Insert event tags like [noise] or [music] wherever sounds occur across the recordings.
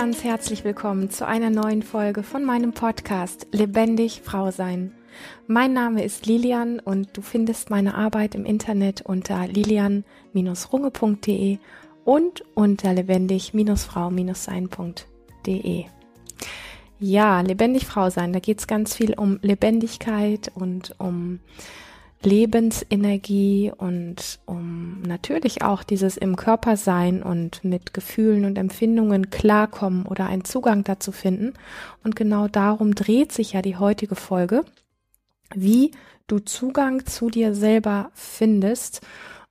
ganz herzlich willkommen zu einer neuen Folge von meinem Podcast Lebendig Frau Sein. Mein Name ist Lilian und du findest meine Arbeit im Internet unter lilian-runge.de und unter lebendig-frau-sein.de. Ja, lebendig Frau sein, da geht es ganz viel um Lebendigkeit und um Lebensenergie und um natürlich auch dieses im Körper sein und mit Gefühlen und Empfindungen klarkommen oder einen Zugang dazu finden. Und genau darum dreht sich ja die heutige Folge, wie du Zugang zu dir selber findest.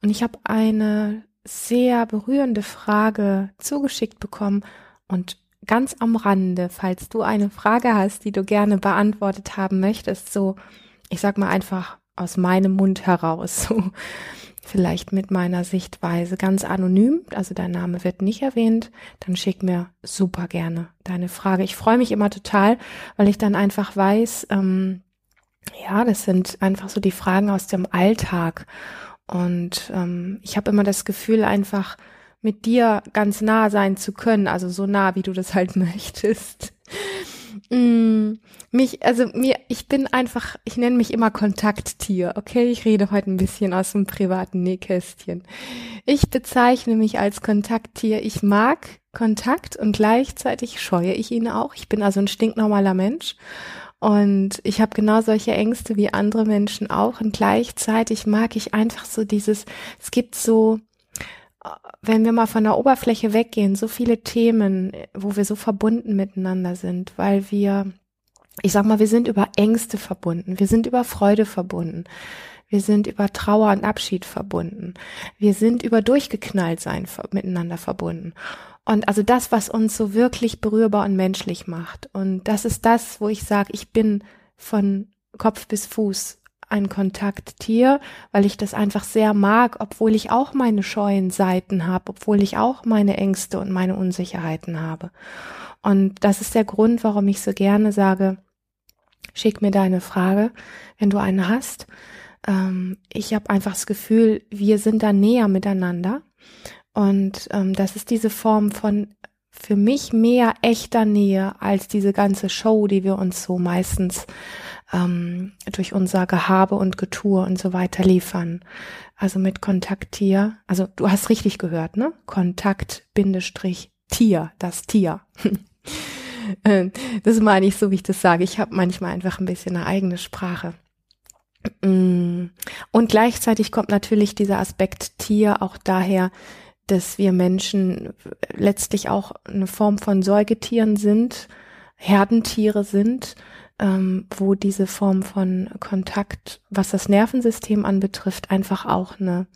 Und ich habe eine sehr berührende Frage zugeschickt bekommen und ganz am Rande, falls du eine Frage hast, die du gerne beantwortet haben möchtest, so, ich sag mal einfach aus meinem Mund heraus, [laughs] so vielleicht mit meiner Sichtweise ganz anonym, also dein Name wird nicht erwähnt, dann schick mir super gerne deine Frage. Ich freue mich immer total, weil ich dann einfach weiß, ähm, ja, das sind einfach so die Fragen aus dem Alltag. Und ähm, ich habe immer das Gefühl, einfach mit dir ganz nah sein zu können, also so nah, wie du das halt [laughs] möchtest. Mm, mich, also mir, ich bin einfach, ich nenne mich immer Kontakttier, okay? Ich rede heute ein bisschen aus dem privaten Nähkästchen. Ich bezeichne mich als Kontakttier. Ich mag Kontakt und gleichzeitig scheue ich ihn auch. Ich bin also ein stinknormaler Mensch. Und ich habe genau solche Ängste wie andere Menschen auch. Und gleichzeitig mag ich einfach so dieses, es gibt so, wenn wir mal von der Oberfläche weggehen, so viele Themen, wo wir so verbunden miteinander sind, weil wir, ich sag mal, wir sind über Ängste verbunden, wir sind über Freude verbunden, wir sind über Trauer und Abschied verbunden, wir sind über Durchgeknalltsein miteinander verbunden. Und also das, was uns so wirklich berührbar und menschlich macht. Und das ist das, wo ich sage, ich bin von Kopf bis Fuß ein Kontakttier, weil ich das einfach sehr mag, obwohl ich auch meine scheuen Seiten habe, obwohl ich auch meine Ängste und meine Unsicherheiten habe. Und das ist der Grund, warum ich so gerne sage, schick mir deine Frage, wenn du eine hast. Ähm, ich habe einfach das Gefühl, wir sind da näher miteinander. Und ähm, das ist diese Form von für mich mehr echter Nähe als diese ganze Show, die wir uns so meistens ähm, durch unser Gehabe und Getue und so weiter liefern. Also mit Kontakttier, also du hast richtig gehört, ne? Kontakt Bindestrich Tier, das Tier. [laughs] Äh, das meine ich so, wie ich das sage. Ich habe manchmal einfach ein bisschen eine eigene Sprache. Mm. Und gleichzeitig kommt natürlich dieser Aspekt Tier auch daher, dass wir Menschen letztlich auch eine Form von Säugetieren sind, Herdentiere sind ähm, wo diese Form von Kontakt, was das Nervensystem anbetrifft, einfach auch eine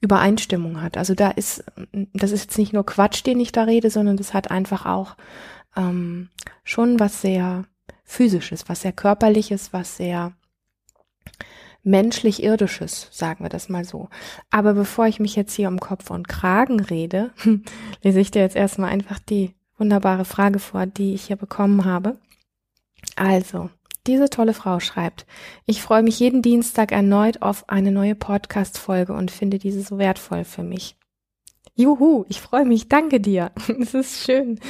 Übereinstimmung hat. Also da ist, das ist jetzt nicht nur Quatsch, den ich da rede, sondern das hat einfach auch ähm, schon was sehr physisches, was sehr körperliches, was sehr menschlich-irdisches, sagen wir das mal so. Aber bevor ich mich jetzt hier um Kopf und Kragen rede, [laughs] lese ich dir jetzt erstmal einfach die wunderbare Frage vor, die ich hier bekommen habe. Also, diese tolle Frau schreibt, ich freue mich jeden Dienstag erneut auf eine neue Podcast-Folge und finde diese so wertvoll für mich. Juhu, ich freue mich, danke dir. [laughs] Das ist schön.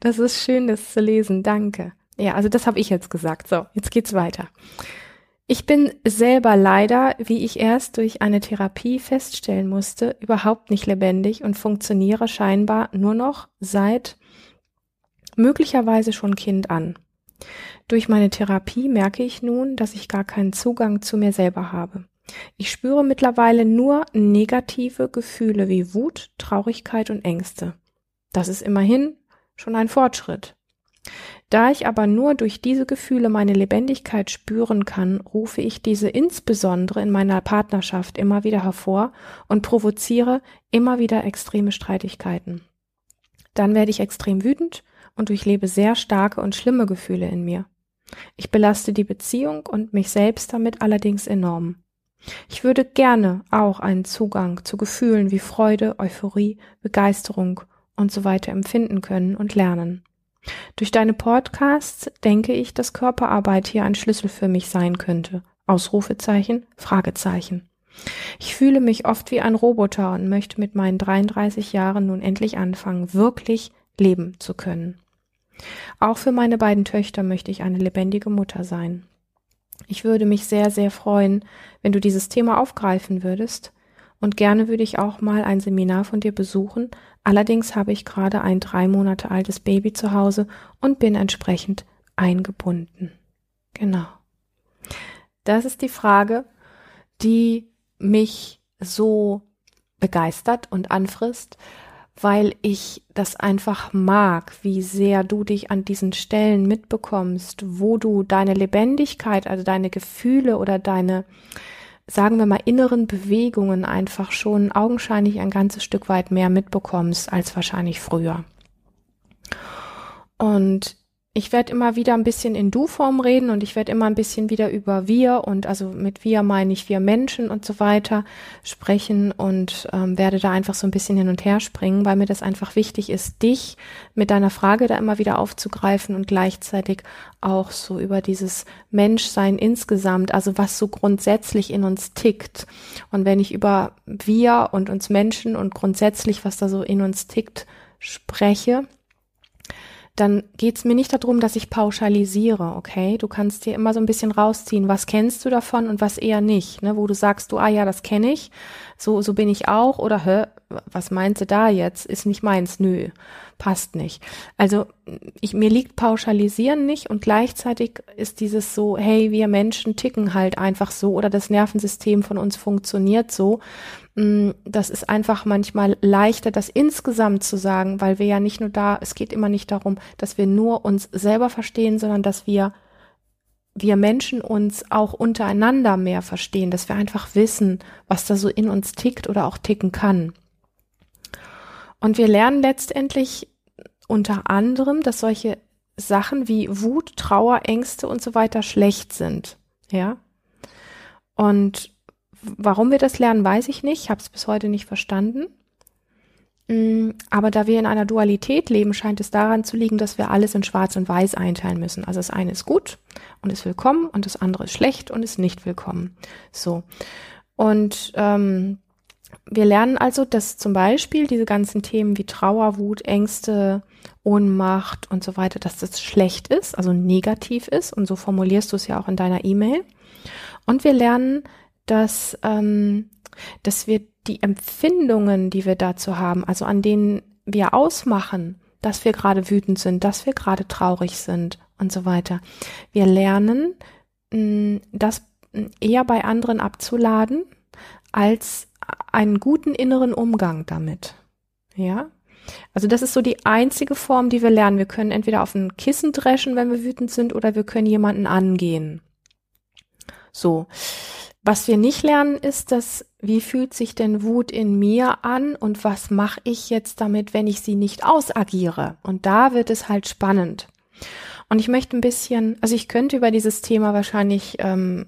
Das ist schön, das zu lesen, danke. Ja, also das habe ich jetzt gesagt. So, jetzt geht's weiter. Ich bin selber leider, wie ich erst durch eine Therapie feststellen musste, überhaupt nicht lebendig und funktioniere scheinbar nur noch seit möglicherweise schon Kind an. Durch meine Therapie merke ich nun, dass ich gar keinen Zugang zu mir selber habe. Ich spüre mittlerweile nur negative Gefühle wie Wut, Traurigkeit und Ängste. Das ist immerhin schon ein Fortschritt. Da ich aber nur durch diese Gefühle meine Lebendigkeit spüren kann, rufe ich diese insbesondere in meiner Partnerschaft immer wieder hervor und provoziere immer wieder extreme Streitigkeiten. Dann werde ich extrem wütend und durchlebe sehr starke und schlimme Gefühle in mir. Ich belaste die Beziehung und mich selbst damit allerdings enorm. Ich würde gerne auch einen Zugang zu Gefühlen wie Freude, Euphorie, Begeisterung und so weiter empfinden können und lernen. Durch deine Podcasts denke ich, dass Körperarbeit hier ein Schlüssel für mich sein könnte. Ausrufezeichen, Fragezeichen. Ich fühle mich oft wie ein Roboter und möchte mit meinen 33 Jahren nun endlich anfangen, wirklich leben zu können. Auch für meine beiden Töchter möchte ich eine lebendige Mutter sein. Ich würde mich sehr, sehr freuen, wenn du dieses Thema aufgreifen würdest. Und gerne würde ich auch mal ein Seminar von dir besuchen. Allerdings habe ich gerade ein drei Monate altes Baby zu Hause und bin entsprechend eingebunden. Genau. Das ist die Frage, die mich so begeistert und anfrisst, weil ich das einfach mag, wie sehr du dich an diesen Stellen mitbekommst, wo du deine Lebendigkeit, also deine Gefühle oder deine, sagen wir mal, inneren Bewegungen einfach schon augenscheinlich ein ganzes Stück weit mehr mitbekommst als wahrscheinlich früher. Und ich werde immer wieder ein bisschen in Du-Form reden und ich werde immer ein bisschen wieder über wir und also mit wir meine ich wir Menschen und so weiter sprechen und ähm, werde da einfach so ein bisschen hin und her springen, weil mir das einfach wichtig ist, dich mit deiner Frage da immer wieder aufzugreifen und gleichzeitig auch so über dieses Menschsein insgesamt, also was so grundsätzlich in uns tickt. Und wenn ich über wir und uns Menschen und grundsätzlich, was da so in uns tickt, spreche, dann geht's mir nicht darum, dass ich pauschalisiere, okay? Du kannst dir immer so ein bisschen rausziehen, was kennst du davon und was eher nicht, ne? Wo du sagst, du, ah ja, das kenne ich, so, so bin ich auch, oder hä, was meinst du da jetzt? Ist nicht meins, nö, passt nicht. Also ich, mir liegt Pauschalisieren nicht und gleichzeitig ist dieses so, hey, wir Menschen ticken halt einfach so oder das Nervensystem von uns funktioniert so Mm, das ist einfach manchmal leichter, das insgesamt zu sagen, weil wir ja nicht nur da, es geht immer nicht darum, dass wir nur uns selber verstehen, sondern dass wir wir Menschen uns auch untereinander mehr verstehen, dass wir einfach wissen, was da so in uns tickt oder auch ticken kann. Und wir lernen letztendlich unter anderem, dass solche Sachen wie Wut, Trauer, Ängste und so weiter schlecht sind. Ja. Und Warum wir das lernen, weiß ich nicht. Ich habe es bis heute nicht verstanden. Mm, aber da wir in einer Dualität leben, scheint es daran zu liegen, dass wir alles in Schwarz und Weiß einteilen müssen. Also das eine ist gut und ist willkommen und das andere ist schlecht und ist nicht willkommen. So. Und ähm, wir lernen also, dass zum Beispiel diese ganzen Themen wie Trauer, Wut, Ängste, Ohnmacht und so weiter, dass das schlecht ist, also negativ ist. Und so formulierst du es ja auch in deiner E-Mail. Und wir lernen, dass, ähm, dass wir die Empfindungen, die wir dazu haben, also an denen wir ausmachen, dass wir gerade wütend sind, dass wir gerade traurig sind und so weiter. Wir lernen, mm, das eher bei anderen abzuladen, als einen guten inneren Umgang damit. Ja? Also das ist so die einzige Form, die wir lernen. Wir können entweder auf ein Kissen dreschen, wenn wir wütend sind, oder wir können jemanden angehen. So. Was wir nicht lernen, ist, dass wie fühlt sich denn Wut in mir an und was mache ich jetzt damit, wenn ich sie nicht ausagiere? Und da wird es halt spannend. Und ich möchte ein bisschen, also ich könnte über dieses Thema wahrscheinlich ähm,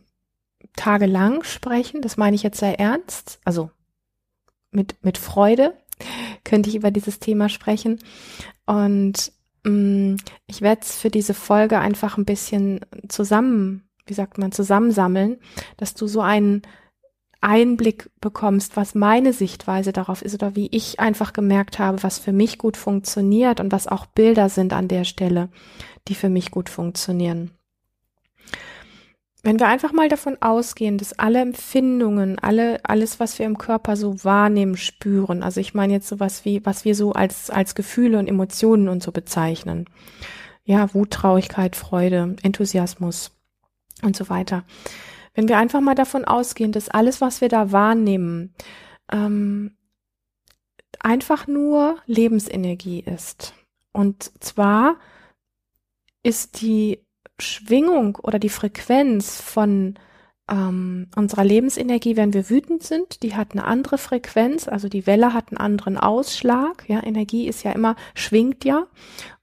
tagelang sprechen. Das meine ich jetzt sehr ernst, also mit mit Freude könnte ich über dieses Thema sprechen. Und mh, mm, ich werde es für diese Folge einfach ein bisschen zusammen wie sagt man, zusammensammeln, dass du so einen Einblick bekommst, was meine Sichtweise darauf ist oder wie ich einfach gemerkt habe, was für mich gut funktioniert und was auch Bilder sind an der Stelle, die für mich gut funktionieren. Wenn wir einfach mal davon ausgehen, dass alle Empfindungen, alle, alles, was wir im Körper so wahrnehmen, spüren, also ich meine jetzt sowas wie, was wir so als, als Gefühle und Emotionen und so bezeichnen. Ja, Wut, Traurigkeit, Freude, Enthusiasmus, und so weiter. Wenn wir einfach mal davon ausgehen, dass alles, was wir da wahrnehmen, ähm, einfach nur Lebensenergie ist. Und zwar ist die Schwingung oder die Frequenz von ähm, unserer Lebensenergie, wenn wir wütend sind, die hat eine andere Frequenz, also die Welle hat einen anderen Ausschlag. Ja, Energie ist ja immer, schwingt ja.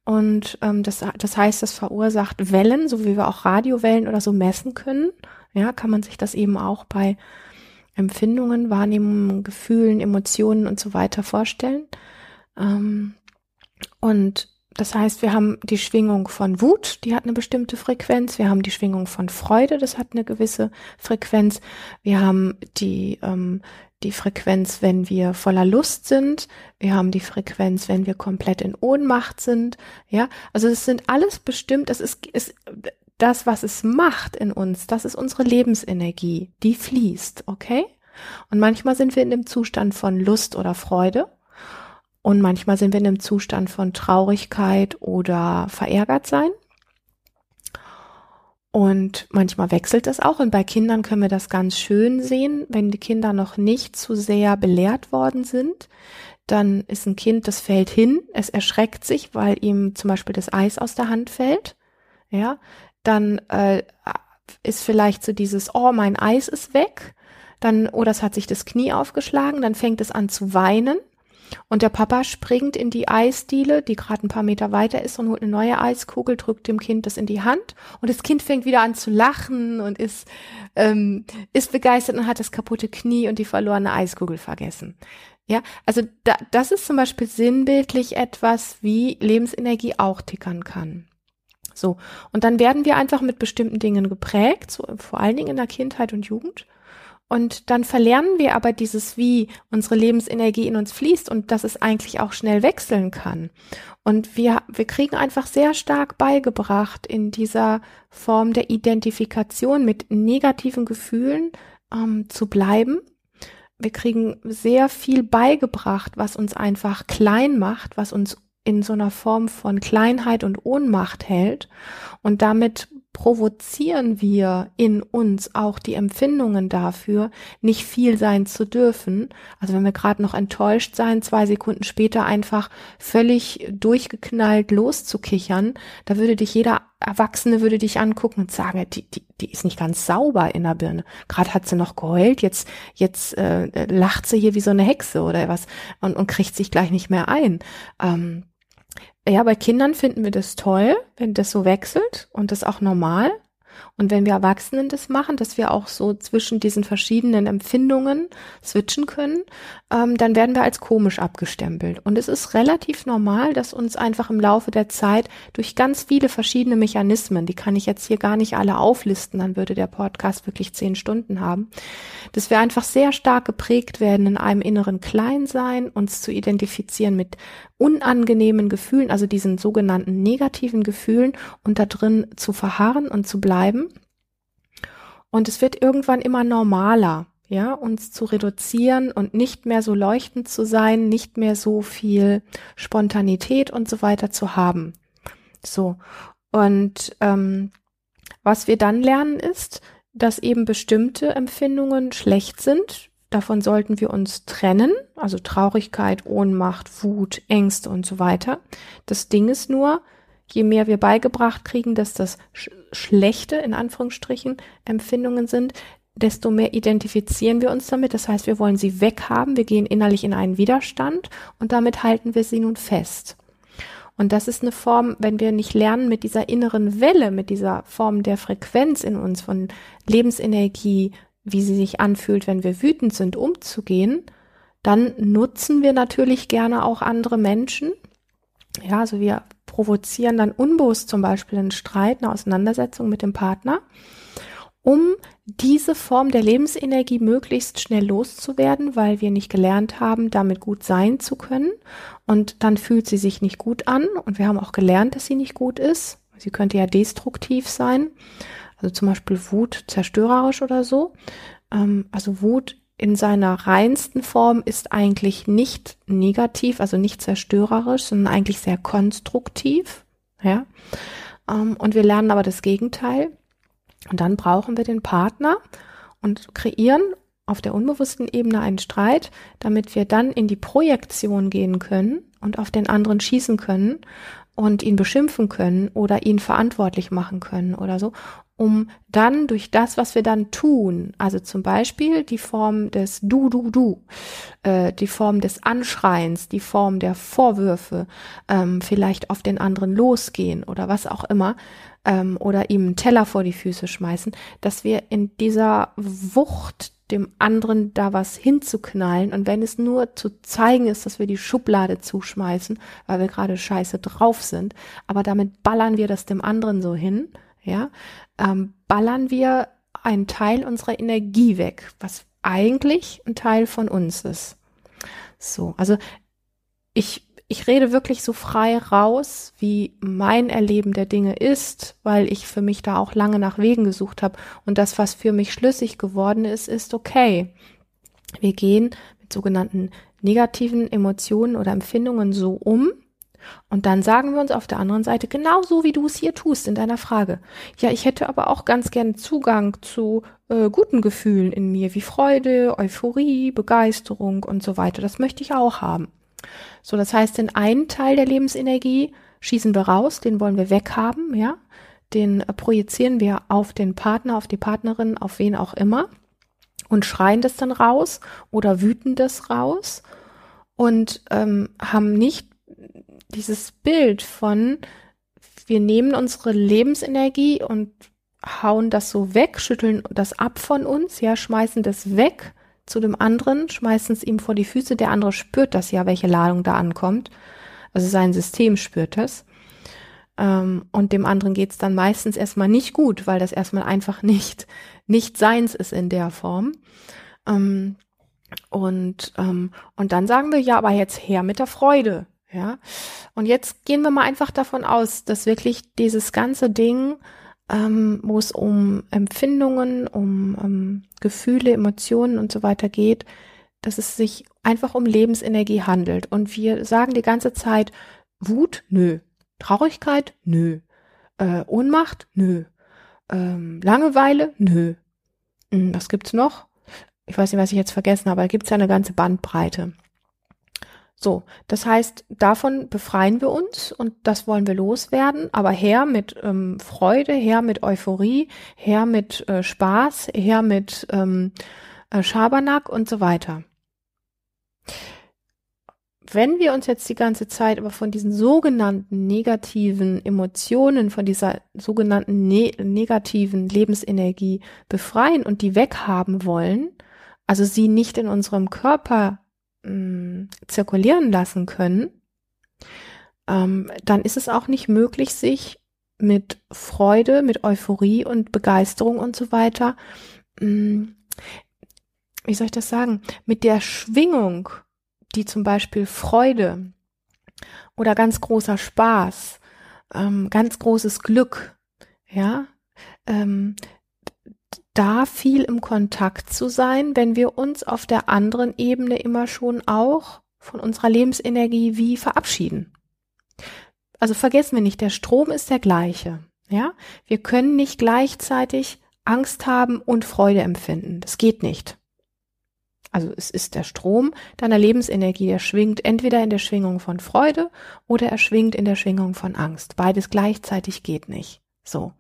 Und ähm, das, das heißt, das verursacht Wellen, so wie wir auch Radiowellen oder so messen können. Ja, kann man sich das eben auch bei Empfindungen, Wahrnehmungen, Gefühlen, Emotionen und so weiter vorstellen. Ähm, und das heißt, wir haben die Schwingung von Wut, die hat eine bestimmte Frequenz. Wir haben die Schwingung von Freude, das hat eine gewisse Frequenz. Wir haben die, ähm, die Frequenz, wenn wir voller Lust sind. Wir haben die Frequenz, wenn wir komplett in Ohnmacht sind. Ja, also es sind alles bestimmt, das ist, ist das, was es macht in uns, das ist unsere Lebensenergie, die fließt, okay? Und manchmal sind wir in dem Zustand von Lust oder Freude. Und manchmal sind wir in einem Zustand von Traurigkeit oder verärgert sein. Und manchmal wechselt es auch. Und bei Kindern können wir das ganz schön sehen, wenn die Kinder noch nicht zu sehr belehrt worden sind. Dann ist ein Kind, das fällt hin, es erschreckt sich, weil ihm zum Beispiel das Eis aus der Hand fällt. Ja, dann äh, ist vielleicht so dieses, oh, mein Eis ist weg. Dann, oder es hat sich das Knie aufgeschlagen, dann fängt es an zu weinen. Und der Papa springt in die Eisdiele, die gerade ein paar Meter weiter ist, und holt eine neue Eiskugel, drückt dem Kind das in die Hand. Und das Kind fängt wieder an zu lachen und ist, ähm, ist begeistert und hat das kaputte Knie und die verlorene Eiskugel vergessen. Ja, also da, das ist zum Beispiel sinnbildlich etwas, wie Lebensenergie auch tickern kann. So. Und dann werden wir einfach mit bestimmten Dingen geprägt, so, vor allen Dingen in der Kindheit und Jugend. Und dann verlernen wir aber dieses, wie unsere Lebensenergie in uns fließt und dass es eigentlich auch schnell wechseln kann. Und wir, wir kriegen einfach sehr stark beigebracht in dieser Form der Identifikation mit negativen Gefühlen ähm, zu bleiben. Wir kriegen sehr viel beigebracht, was uns einfach klein macht, was uns in so einer Form von Kleinheit und Ohnmacht hält. Und damit provozieren wir in uns auch die Empfindungen dafür, nicht viel sein zu dürfen. Also wenn wir gerade noch enttäuscht sein, zwei Sekunden später einfach völlig durchgeknallt loszukichern, da würde dich jeder Erwachsene würde dich angucken und sagen, die, die, die ist nicht ganz sauber in der Birne. Gerade hat sie noch geheult, jetzt, jetzt äh, lacht sie hier wie so eine Hexe oder was und, und kriegt sich gleich nicht mehr ein. Ähm, ja, bei Kindern finden wir das toll, wenn das so wechselt und das auch normal. Und wenn wir Erwachsenen das machen, dass wir auch so zwischen diesen verschiedenen Empfindungen switchen können, ähm, dann werden wir als komisch abgestempelt. Und es ist relativ normal, dass uns einfach im Laufe der Zeit durch ganz viele verschiedene Mechanismen, die kann ich jetzt hier gar nicht alle auflisten, dann würde der Podcast wirklich zehn Stunden haben, dass wir einfach sehr stark geprägt werden in einem inneren Kleinsein, uns zu identifizieren mit unangenehmen Gefühlen, also diesen sogenannten negativen Gefühlen und da drin zu verharren und zu bleiben. Und es wird irgendwann immer normaler, ja, uns zu reduzieren und nicht mehr so leuchtend zu sein, nicht mehr so viel Spontanität und so weiter zu haben. So. Und ähm, was wir dann lernen ist, dass eben bestimmte Empfindungen schlecht sind, Davon sollten wir uns trennen, also Traurigkeit, Ohnmacht, Wut, Ängste und so weiter. Das Ding ist nur, je mehr wir beigebracht kriegen, dass das sch schlechte, in Anführungsstrichen, Empfindungen sind, desto mehr identifizieren wir uns damit. Das heißt, wir wollen sie weghaben, wir gehen innerlich in einen Widerstand und damit halten wir sie nun fest. Und das ist eine Form, wenn wir nicht lernen, mit dieser inneren Welle, mit dieser Form der Frequenz in uns von Lebensenergie, wie sie sich anfühlt, wenn wir wütend sind, umzugehen, dann nutzen wir natürlich gerne auch andere Menschen. Ja, also wir provozieren dann unbewusst zum Beispiel einen Streit, eine Auseinandersetzung mit dem Partner, um diese Form der Lebensenergie möglichst schnell loszuwerden, weil wir nicht gelernt haben, damit gut sein zu können. Und dann fühlt sie sich nicht gut an. Und wir haben auch gelernt, dass sie nicht gut ist. Sie könnte ja destruktiv sein also zum Beispiel Wut zerstörerisch oder so. Ähm, also Wut in seiner reinsten Form ist eigentlich nicht negativ, also nicht zerstörerisch, sondern eigentlich sehr konstruktiv. Ja. Ähm, und wir lernen aber das Gegenteil. Und dann brauchen wir den Partner und kreieren auf der unbewussten Ebene einen Streit, damit wir dann in die Projektion gehen können und auf den anderen schießen können und ihn beschimpfen können oder ihn verantwortlich machen können oder so um dann durch das, was wir dann tun, also zum Beispiel die Form des Du, Du, Du, äh, die Form des Anschreins, die Form der Vorwürfe, ähm, vielleicht auf den anderen losgehen oder was auch immer, ähm, oder ihm einen Teller vor die Füße schmeißen, dass wir in dieser Wucht dem anderen da was hinzuknallen und wenn es nur zu zeigen ist, dass wir die Schublade zuschmeißen, weil wir gerade scheiße drauf sind, aber damit ballern wir das dem anderen so hin, ja, ähm, ballern wir einen Teil unserer Energie weg, was eigentlich ein Teil von uns ist. So, also ich, ich rede wirklich so frei raus, wie mein Erleben der Dinge ist, weil ich für mich da auch lange nach Wegen gesucht habe. Und das, was für mich schlüssig geworden ist, ist okay. Wir gehen mit sogenannten negativen Emotionen oder Empfindungen so um, und dann sagen wir uns auf der anderen Seite, genau so wie du es hier tust in deiner Frage. Ja, ich hätte aber auch ganz gerne Zugang zu äh, guten Gefühlen in mir, wie Freude, Euphorie, Begeisterung und so weiter. Das möchte ich auch haben. So, das heißt, den einen Teil der Lebensenergie schießen wir raus, den wollen wir weghaben, ja. Den projizieren wir auf den Partner, auf die Partnerin, auf wen auch immer und schreien das dann raus oder wüten das raus und ähm, haben nicht dieses Bild von, wir nehmen unsere Lebensenergie und hauen das so weg, schütteln das ab von uns, ja, schmeißen das weg zu dem anderen, schmeißen es ihm vor die Füße, der andere spürt das ja, welche Ladung da ankommt. Also sein System spürt das. Ähm, und dem anderen geht's dann meistens erstmal nicht gut, weil das erstmal einfach nicht, nicht seins ist in der Form. Ähm, und, ähm, und dann sagen wir, ja, aber jetzt her mit der Freude. Ja. Und jetzt gehen wir mal einfach davon aus, dass wirklich dieses ganze Ding, ähm, wo es um Empfindungen, um ähm, Gefühle, Emotionen und so weiter geht, dass es sich einfach um Lebensenergie handelt. Und wir sagen die ganze Zeit, Wut, nö. Traurigkeit, nö. Äh, Ohnmacht, nö. Ähm, Langeweile, nö. Hm, was gibt's noch? Ich weiß nicht, was ich jetzt vergessen habe, da gibt's ja eine ganze Bandbreite. So, das heißt, davon befreien wir uns und das wollen wir loswerden, aber her mit ähm, Freude, her mit Euphorie, her mit äh, Spaß, her mit ähm, äh, Schabernack und so weiter. Wenn wir uns jetzt die ganze Zeit aber von diesen sogenannten negativen Emotionen, von dieser sogenannten ne negativen Lebensenergie befreien und die weghaben wollen, also sie nicht in unserem Körper mh, zirkulieren lassen können, ähm, dann ist es auch nicht möglich, sich mit Freude, mit Euphorie und Begeisterung und so weiter, mh, wie soll ich das sagen, mit der Schwingung, die zum Beispiel Freude oder ganz großer Spaß, ähm, ganz großes Glück, ja, ähm, da viel im Kontakt zu sein, wenn wir uns auf der anderen Ebene immer schon auch von unserer Lebensenergie wie verabschieden. Also vergessen wir nicht, der Strom ist der gleiche. Ja, wir können nicht gleichzeitig Angst haben und Freude empfinden. Das geht nicht. Also es ist der Strom deiner Lebensenergie, der schwingt entweder in der Schwingung von Freude oder er schwingt in der Schwingung von Angst. Beides gleichzeitig geht nicht. So.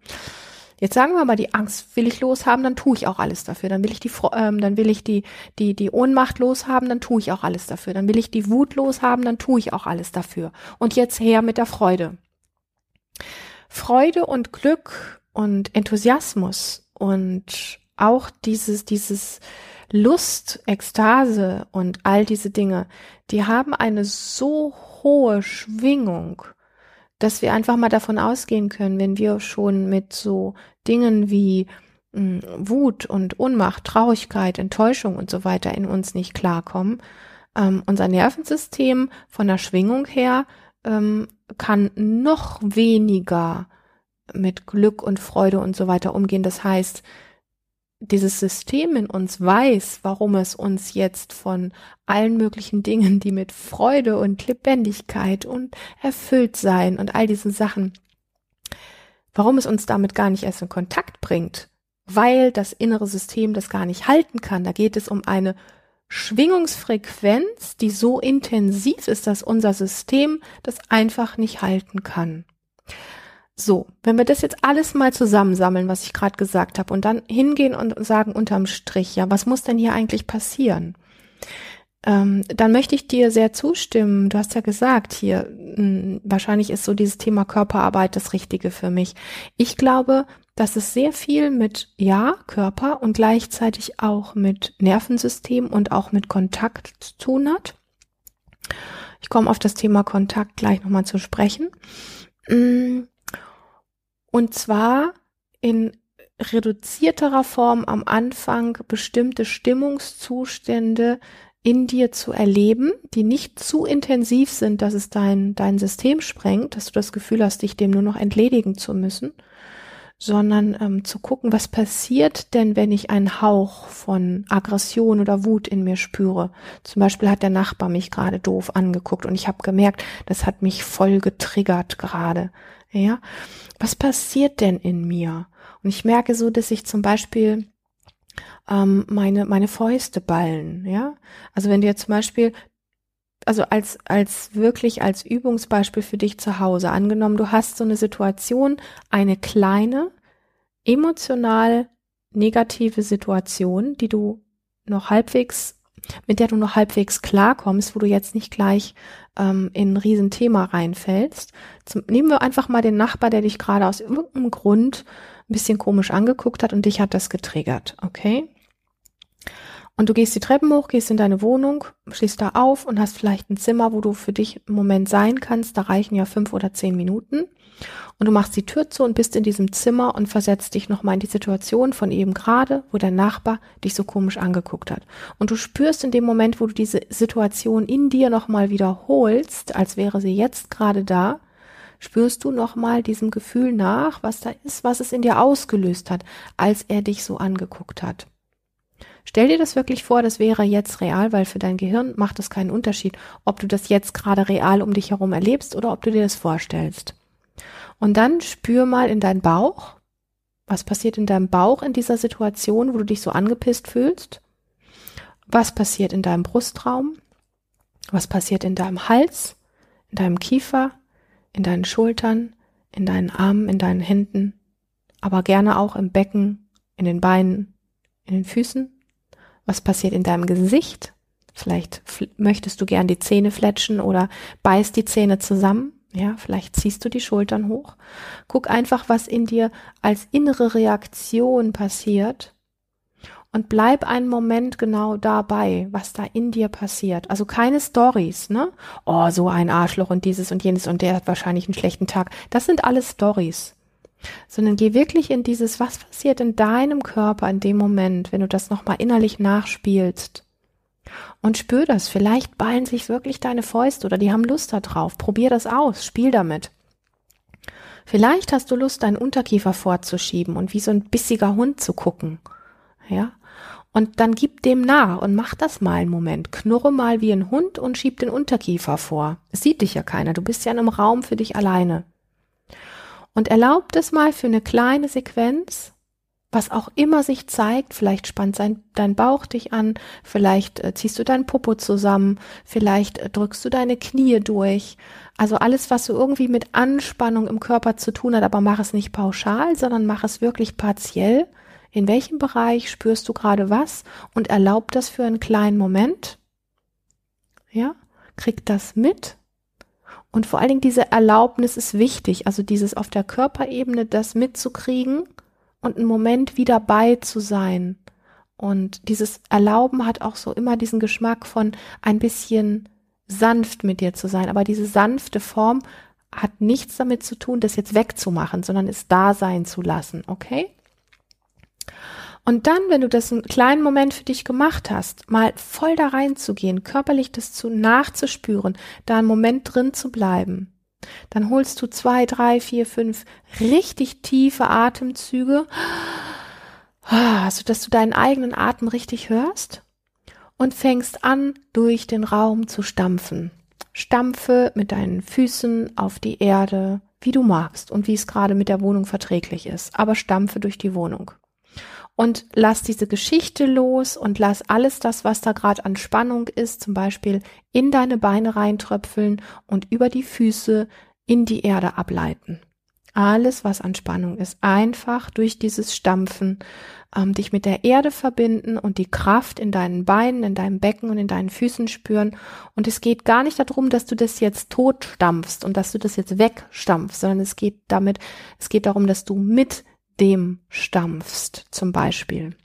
Jetzt sagen wir mal, die Angst will ich loshaben, dann tue ich auch alles dafür. Dann will ich die, ähm, dann will ich die, die, die Ohnmacht loshaben, dann tue ich auch alles dafür. Dann will ich die Wut loshaben, dann tue ich auch alles dafür. Und jetzt her mit der Freude. Freude und Glück und Enthusiasmus und auch dieses, dieses Lust, Ekstase und all diese Dinge, die haben eine so hohe Schwingung, dass wir einfach mal davon ausgehen können, wenn wir schon mit so Dingen wie mh, hm, Wut und Ohnmacht, Traurigkeit, Enttäuschung und so weiter in uns nicht klarkommen, ähm, unser Nervensystem von der Schwingung her ähm, kann noch weniger mit Glück und Freude und so weiter umgehen. Das heißt, dieses System in uns weiß, warum es uns jetzt von allen möglichen Dingen, die mit Freude und Lebendigkeit und erfüllt sein und all diesen Sachen, warum es uns damit gar nicht erst in Kontakt bringt, weil das innere System das gar nicht halten kann. Da geht es um eine Schwingungsfrequenz, die so intensiv ist, dass unser System das einfach nicht halten kann. So, wenn wir das jetzt alles mal zusammensammeln, was ich gerade gesagt habe, und dann hingehen und sagen unterm Strich, ja, was muss denn hier eigentlich passieren? Ähm, dann möchte ich dir sehr zustimmen. Du hast ja gesagt, hier, mh, hm, wahrscheinlich ist so dieses Thema Körperarbeit das Richtige für mich. Ich glaube, dass es sehr viel mit, ja, Körper und gleichzeitig auch mit Nervensystem und auch mit Kontakt zu tun hat. Ich komme auf das Thema Kontakt gleich nochmal zu sprechen. Hm, und zwar in reduzierterer Form am Anfang bestimmte Stimmungszustände in dir zu erleben, die nicht zu intensiv sind, dass es dein, dein System sprengt, dass du das Gefühl hast, dich dem nur noch entledigen zu müssen, sondern ähm, zu gucken, was passiert denn, wenn ich einen Hauch von Aggression oder Wut in mir spüre. Zum Beispiel hat der Nachbar mich gerade doof angeguckt und ich habe gemerkt, das hat mich voll getriggert gerade. Ja, was passiert denn in mir? Und ich merke so, dass ich zum Beispiel ähm, meine, meine Fäuste ballen, ja. Also wenn du jetzt zum Beispiel, also als, als wirklich als Übungsbeispiel für dich zu Hause, angenommen, du hast so eine Situation, eine kleine, emotional negative Situation, die du noch halbwegs, mit der du noch halbwegs klarkommst, wo du jetzt nicht gleich ähm, in ein Riesenthema reinfällst. Zum, nehmen wir einfach mal den Nachbar, der dich gerade aus irgendeinem Grund ein bisschen komisch angeguckt hat und dich hat das getriggert, okay? Und du gehst die Treppen hoch, gehst in deine Wohnung, schließt da auf und hast vielleicht ein Zimmer, wo du für dich im Moment sein kannst. Da reichen ja fünf oder zehn Minuten. Und du machst die Tür zu und bist in diesem Zimmer und versetzt dich nochmal in die Situation von eben gerade, wo der Nachbar dich so komisch angeguckt hat. Und du spürst in dem Moment, wo du diese Situation in dir nochmal wiederholst, als wäre sie jetzt gerade da, spürst du nochmal diesem Gefühl nach, was da ist, was es in dir ausgelöst hat, als er dich so angeguckt hat. Stell dir das wirklich vor, das wäre jetzt real, weil für dein Gehirn macht es keinen Unterschied, ob du das jetzt gerade real um dich herum erlebst oder ob du dir das vorstellst. Und dann spür mal in deinen Bauch. Was passiert in deinem Bauch in dieser Situation, wo du dich so angepisst fühlst? Was passiert in deinem Brustraum? Was passiert in deinem Hals, in deinem Kiefer, in deinen Schultern, in deinen Armen, in deinen Händen, aber gerne auch im Becken, in den Beinen, in den Füßen? Was passiert in deinem Gesicht? Vielleicht möchtest du gern die Zähne fletschen oder beißt die Zähne zusammen. Ja, vielleicht ziehst du die Schultern hoch. Guck einfach, was in dir als innere Reaktion passiert und bleib einen Moment genau dabei, was da in dir passiert. Also keine Stories, ne? Oh, so ein Arschloch und dieses und jenes und der hat wahrscheinlich einen schlechten Tag. Das sind alles Stories. Sondern geh wirklich in dieses, was passiert in deinem Körper in dem Moment, wenn du das nochmal innerlich nachspielst. Und spür das. Vielleicht ballen sich wirklich deine Fäuste oder die haben Lust da drauf. Probier das aus. Spiel damit. Vielleicht hast du Lust, deinen Unterkiefer vorzuschieben und wie so ein bissiger Hund zu gucken. Ja? Und dann gib dem nach und mach das mal einen Moment. Knurre mal wie ein Hund und schieb den Unterkiefer vor. Es sieht dich ja keiner. Du bist ja in einem Raum für dich alleine. Und erlaub das mal für eine kleine Sequenz, was auch immer sich zeigt. Vielleicht spannt sein, dein Bauch dich an, vielleicht äh, ziehst du dein Popo zusammen, vielleicht äh, drückst du deine Knie durch. Also alles, was so irgendwie mit Anspannung im Körper zu tun hat, aber mach es nicht pauschal, sondern mach es wirklich partiell in welchem Bereich spürst du gerade was und erlaub das für einen kleinen Moment. Ja, krieg das mit. Und vor allen Dingen diese Erlaubnis ist wichtig, also dieses auf der Körperebene das mitzukriegen und einen Moment wieder bei zu sein. Und dieses Erlauben hat auch so immer diesen Geschmack von ein bisschen sanft mit dir zu sein. Aber diese sanfte Form hat nichts damit zu tun, das jetzt wegzumachen, sondern es da sein zu lassen, okay? Und dann, wenn du das einen kleinen Moment für dich gemacht hast, mal voll da reinzugehen, körperlich das zu nachzuspüren, da einen Moment drin zu bleiben, dann holst du zwei, drei, vier, fünf richtig tiefe Atemzüge, so dass du deinen eigenen Atem richtig hörst und fängst an, durch den Raum zu stampfen. Stampfe mit deinen Füßen auf die Erde, wie du magst und wie es gerade mit der Wohnung verträglich ist, aber stampfe durch die Wohnung und lass diese Geschichte los und lass alles das, was da gerade an Spannung ist, zum Beispiel in deine Beine reintröpfeln und über die Füße in die Erde ableiten. Alles, was an Spannung ist, einfach durch dieses Stampfen ähm, dich mit der Erde verbinden und die Kraft in deinen Beinen, in deinem Becken und in deinen Füßen spüren. Und es geht gar nicht darum, dass du das jetzt tot stampfst und dass du das jetzt wegstampfst, sondern es geht damit, es geht darum, dass du mit dem stampfst, zum Beispiel.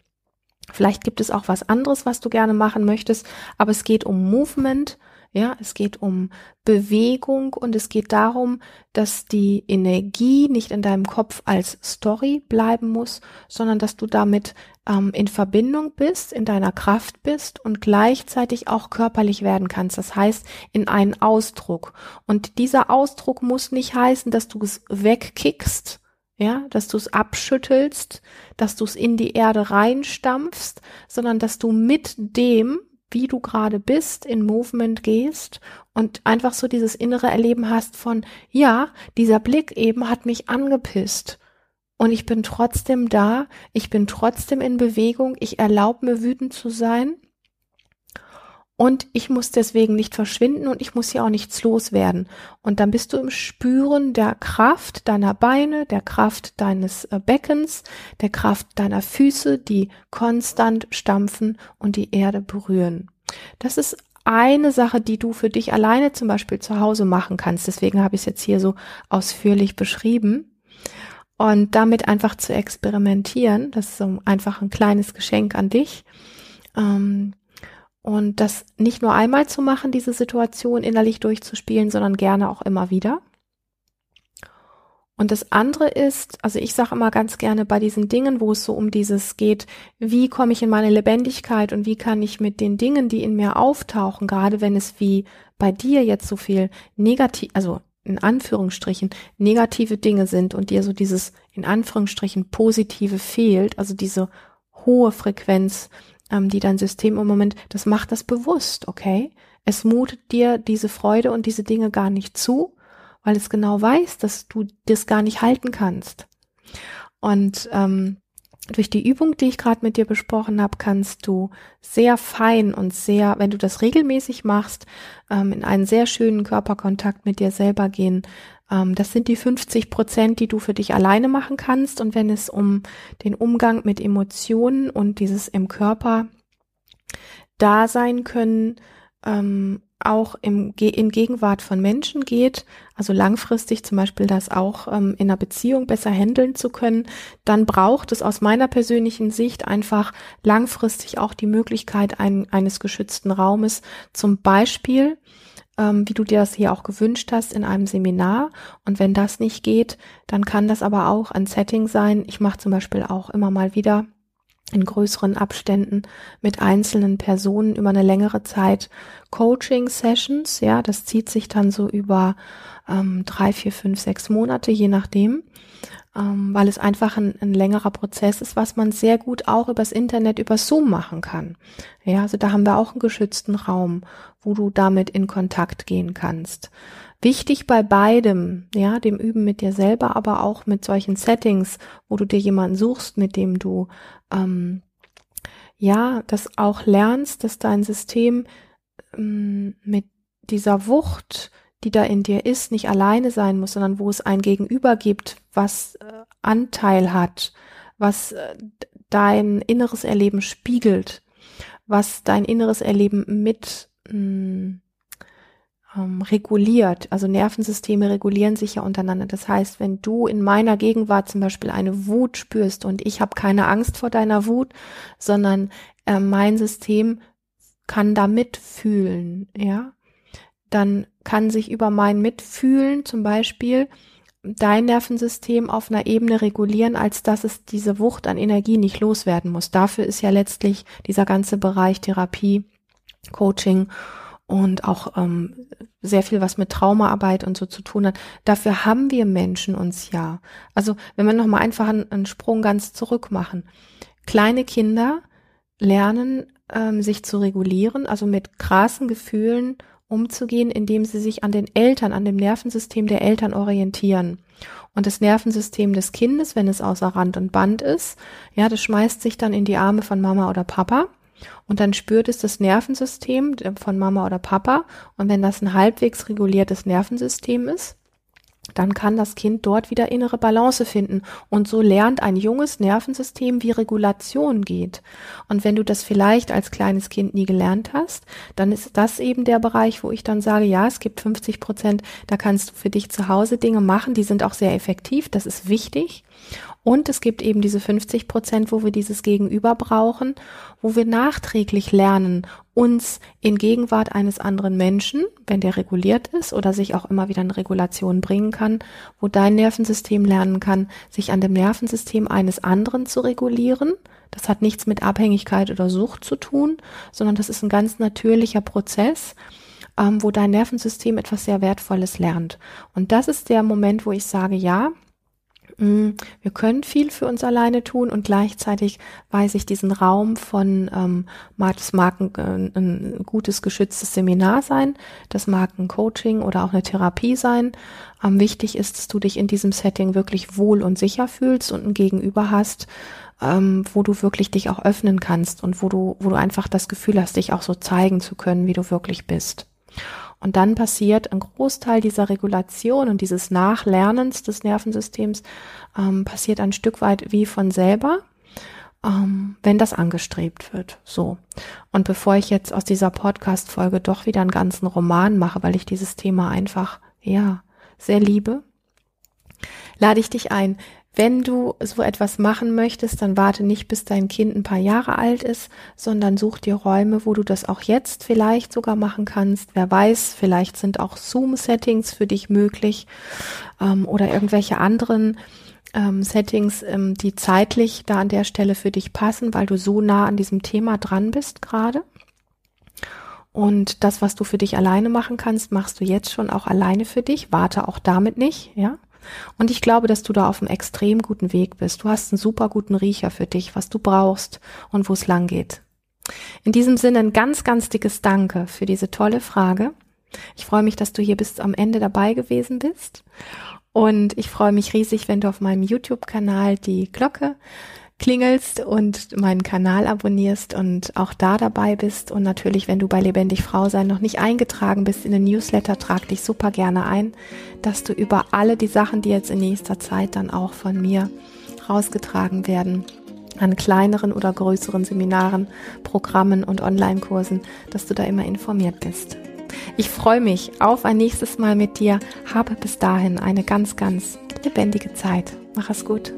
Vielleicht gibt es auch was anderes, was du gerne machen möchtest, aber es geht um Movement Ja, es geht um Bewegung und es geht darum, dass die Energie nicht in deinem Kopf als Story bleiben muss, sondern dass du damit ähm, in Verbindung bist, in deiner Kraft bist und gleichzeitig auch körperlich werden kannst. Das heißt, in einen Ausdruck. Und dieser Ausdruck muss nicht heißen, dass du es wegkickst, ja, dass du es abschüttelst, dass du es in die Erde reinstampfst, sondern dass du mit dem, wie du gerade bist, in Movement gehst und einfach so dieses innere Erleben hast von, ja, dieser Blick eben hat mich angepisst. Und ich bin trotzdem da, ich bin trotzdem in Bewegung, ich erlaube mir wütend zu sein und ich muss deswegen nicht verschwinden und ich muss hier auch nichts loswerden. Und dann bist du im Spüren der Kraft deiner Beine, der Kraft deines äh, Beckens, der Kraft deiner Füße, die konstant stampfen und die Erde berühren. Das ist eine Sache, die du für dich alleine zum Beispiel zu Hause machen kannst. Deswegen habe ich es jetzt hier so ausführlich beschrieben. Und damit einfach zu experimentieren, das ist so einfach ein kleines Geschenk an dich. Ähm, und das nicht nur einmal zu machen, diese Situation innerlich durchzuspielen, sondern gerne auch immer wieder. Und das andere ist, also ich sage immer ganz gerne bei diesen Dingen, wo es so um dieses geht, wie komme ich in meine Lebendigkeit und wie kann ich mit den Dingen, die in mir auftauchen, gerade wenn es wie bei dir jetzt so viel negativ, also in Anführungsstrichen negative Dinge sind und dir so dieses in Anführungsstrichen positive fehlt, also diese hohe Frequenz, ähm, die dein System im Moment, das macht das bewusst, okay? Es mutet dir diese Freude und diese Dinge gar nicht zu, weil es genau weiß, dass du das gar nicht halten kannst. Und ähm, durch die Übung, die ich gerade mit dir besprochen habe, kannst du sehr fein und sehr, wenn du das regelmäßig machst, ähm, in einen sehr schönen Körperkontakt mit dir selber gehen. Ähm, das sind die 50 Prozent, die du für dich alleine machen kannst. Und wenn es um den Umgang mit Emotionen und dieses im Körper da sein können, ähm, auch im, in Gegenwart von Menschen geht, also langfristig zum Beispiel das auch ähm, in einer Beziehung besser handeln zu können, dann braucht es aus meiner persönlichen Sicht einfach langfristig auch die Möglichkeit ein, eines geschützten Raumes, zum Beispiel, ähm, wie du dir das hier auch gewünscht hast, in einem Seminar. Und wenn das nicht geht, dann kann das aber auch ein Setting sein. Ich mache zum Beispiel auch immer mal wieder in größeren Abständen mit einzelnen Personen über eine längere Zeit Coaching-Sessions. Ja, das zieht sich dann so über ähm, drei, vier, fünf, sechs Monate, je nachdem, ähm, weil es einfach ein, ein längerer Prozess ist, was man sehr gut auch übers Internet, über Zoom machen kann. Ja, also da haben wir auch einen geschützten Raum, wo du damit in Kontakt gehen kannst. Wichtig bei beidem, ja, dem Üben mit dir selber, aber auch mit solchen Settings, wo du dir jemanden suchst, mit dem du ähm, ja, das auch lernst, dass dein System ähm, mit dieser Wucht, die da in dir ist, nicht alleine sein muss, sondern wo es ein Gegenüber gibt, was äh, Anteil hat, was äh, dein inneres Erleben spiegelt, was dein inneres Erleben mit mh, mm, ähm, reguliert. Also Nervensysteme regulieren sich ja untereinander. Das heißt, wenn du in meiner Gegenwart zum Beispiel eine Wut spürst und ich habe keine Angst vor deiner Wut, sondern äh, mein System kann da mitfühlen, ja, dann kann sich über mein Mitfühlen zum Beispiel dein Nervensystem auf einer Ebene regulieren, als dass es diese Wucht an Energie nicht loswerden muss. Dafür ist ja letztlich dieser ganze Bereich Therapie, Coaching und auch ähm, sehr viel, was mit Traumaarbeit und so zu tun hat. Dafür haben wir Menschen uns ja. Also wenn wir nochmal einfach einen, einen, Sprung ganz zurück machen. Kleine Kinder lernen, ähm, sich zu regulieren, also mit krassen Gefühlen umzugehen, indem sie sich an den Eltern, an dem Nervensystem der Eltern orientieren. Und das Nervensystem des Kindes, wenn es außer Rand und Band ist, ja, das schmeißt sich dann in die Arme von Mama oder Papa und dann spürt es das Nervensystem von Mama oder Papa. Und wenn das ein halbwegs reguliertes Nervensystem ist, dann kann das Kind dort wieder innere Balance finden. Und so lernt ein junges Nervensystem, wie Regulation geht. Und wenn du das vielleicht als kleines Kind nie gelernt hast, dann ist das eben der Bereich, wo ich dann sage, ja, es gibt 50 Prozent, da kannst du für dich zu Hause Dinge machen, die sind auch sehr effektiv, das ist wichtig. Und es gibt eben diese 50 Prozent, wo wir dieses Gegenüber brauchen, wo wir nachträglich lernen, uns in Gegenwart eines anderen Menschen, wenn der reguliert ist oder sich auch immer wieder in Regulation bringen kann, wo dein Nervensystem lernen kann, sich an dem Nervensystem eines anderen zu regulieren. Das hat nichts mit Abhängigkeit oder Sucht zu tun, sondern das ist ein ganz natürlicher Prozess, ähm, wo dein Nervensystem etwas sehr Wertvolles lernt. Und das ist der Moment, wo ich sage, ja, wir können viel für uns alleine tun und gleichzeitig weiß ich diesen Raum von, ähm, das mag ein, ein gutes geschütztes Seminar sein, das mag ein Coaching oder auch eine Therapie sein. Ähm, wichtig ist, dass du dich in diesem Setting wirklich wohl und sicher fühlst und ein Gegenüber hast, ähm, wo du wirklich dich auch öffnen kannst und wo du, wo du einfach das Gefühl hast, dich auch so zeigen zu können, wie du wirklich bist. Und dann passiert ein Großteil dieser Regulation und dieses Nachlernens des Nervensystems ähm, passiert ein Stück weit wie von selber, ähm, wenn das angestrebt wird. So. Und bevor ich jetzt aus dieser Podcast-Folge doch wieder einen ganzen Roman mache, weil ich dieses Thema einfach, ja, sehr liebe, lade ich dich ein, wenn du so etwas machen möchtest, dann warte nicht, bis dein Kind ein paar Jahre alt ist, sondern such dir Räume, wo du das auch jetzt vielleicht sogar machen kannst. Wer weiß, vielleicht sind auch Zoom-Settings für dich möglich ähm, oder irgendwelche anderen ähm, Settings, ähm, die zeitlich da an der Stelle für dich passen, weil du so nah an diesem Thema dran bist gerade. Und das, was du für dich alleine machen kannst, machst du jetzt schon auch alleine für dich. Warte auch damit nicht, ja. Und ich glaube, dass du da auf einem extrem guten Weg bist. Du hast einen super guten Riecher für dich, was du brauchst und wo es lang geht. In diesem Sinne ein ganz, ganz dickes Danke für diese tolle Frage. Ich freue mich, dass du hier bis am Ende dabei gewesen bist. Und ich freue mich riesig, wenn du auf meinem YouTube-Kanal die Glocke klingelst und meinen Kanal abonnierst und auch da dabei bist. Und natürlich, wenn du bei Lebendig Frau sein noch nicht eingetragen bist in den Newsletter, trag dich super gerne ein, dass du über alle die Sachen, die jetzt in nächster Zeit dann auch von mir rausgetragen werden, an kleineren oder größeren Seminaren, Programmen und Online-Kursen, dass du da immer informiert bist. Ich freue mich auf ein nächstes Mal mit dir. Habe bis dahin eine ganz, ganz lebendige Zeit. Mach es gut.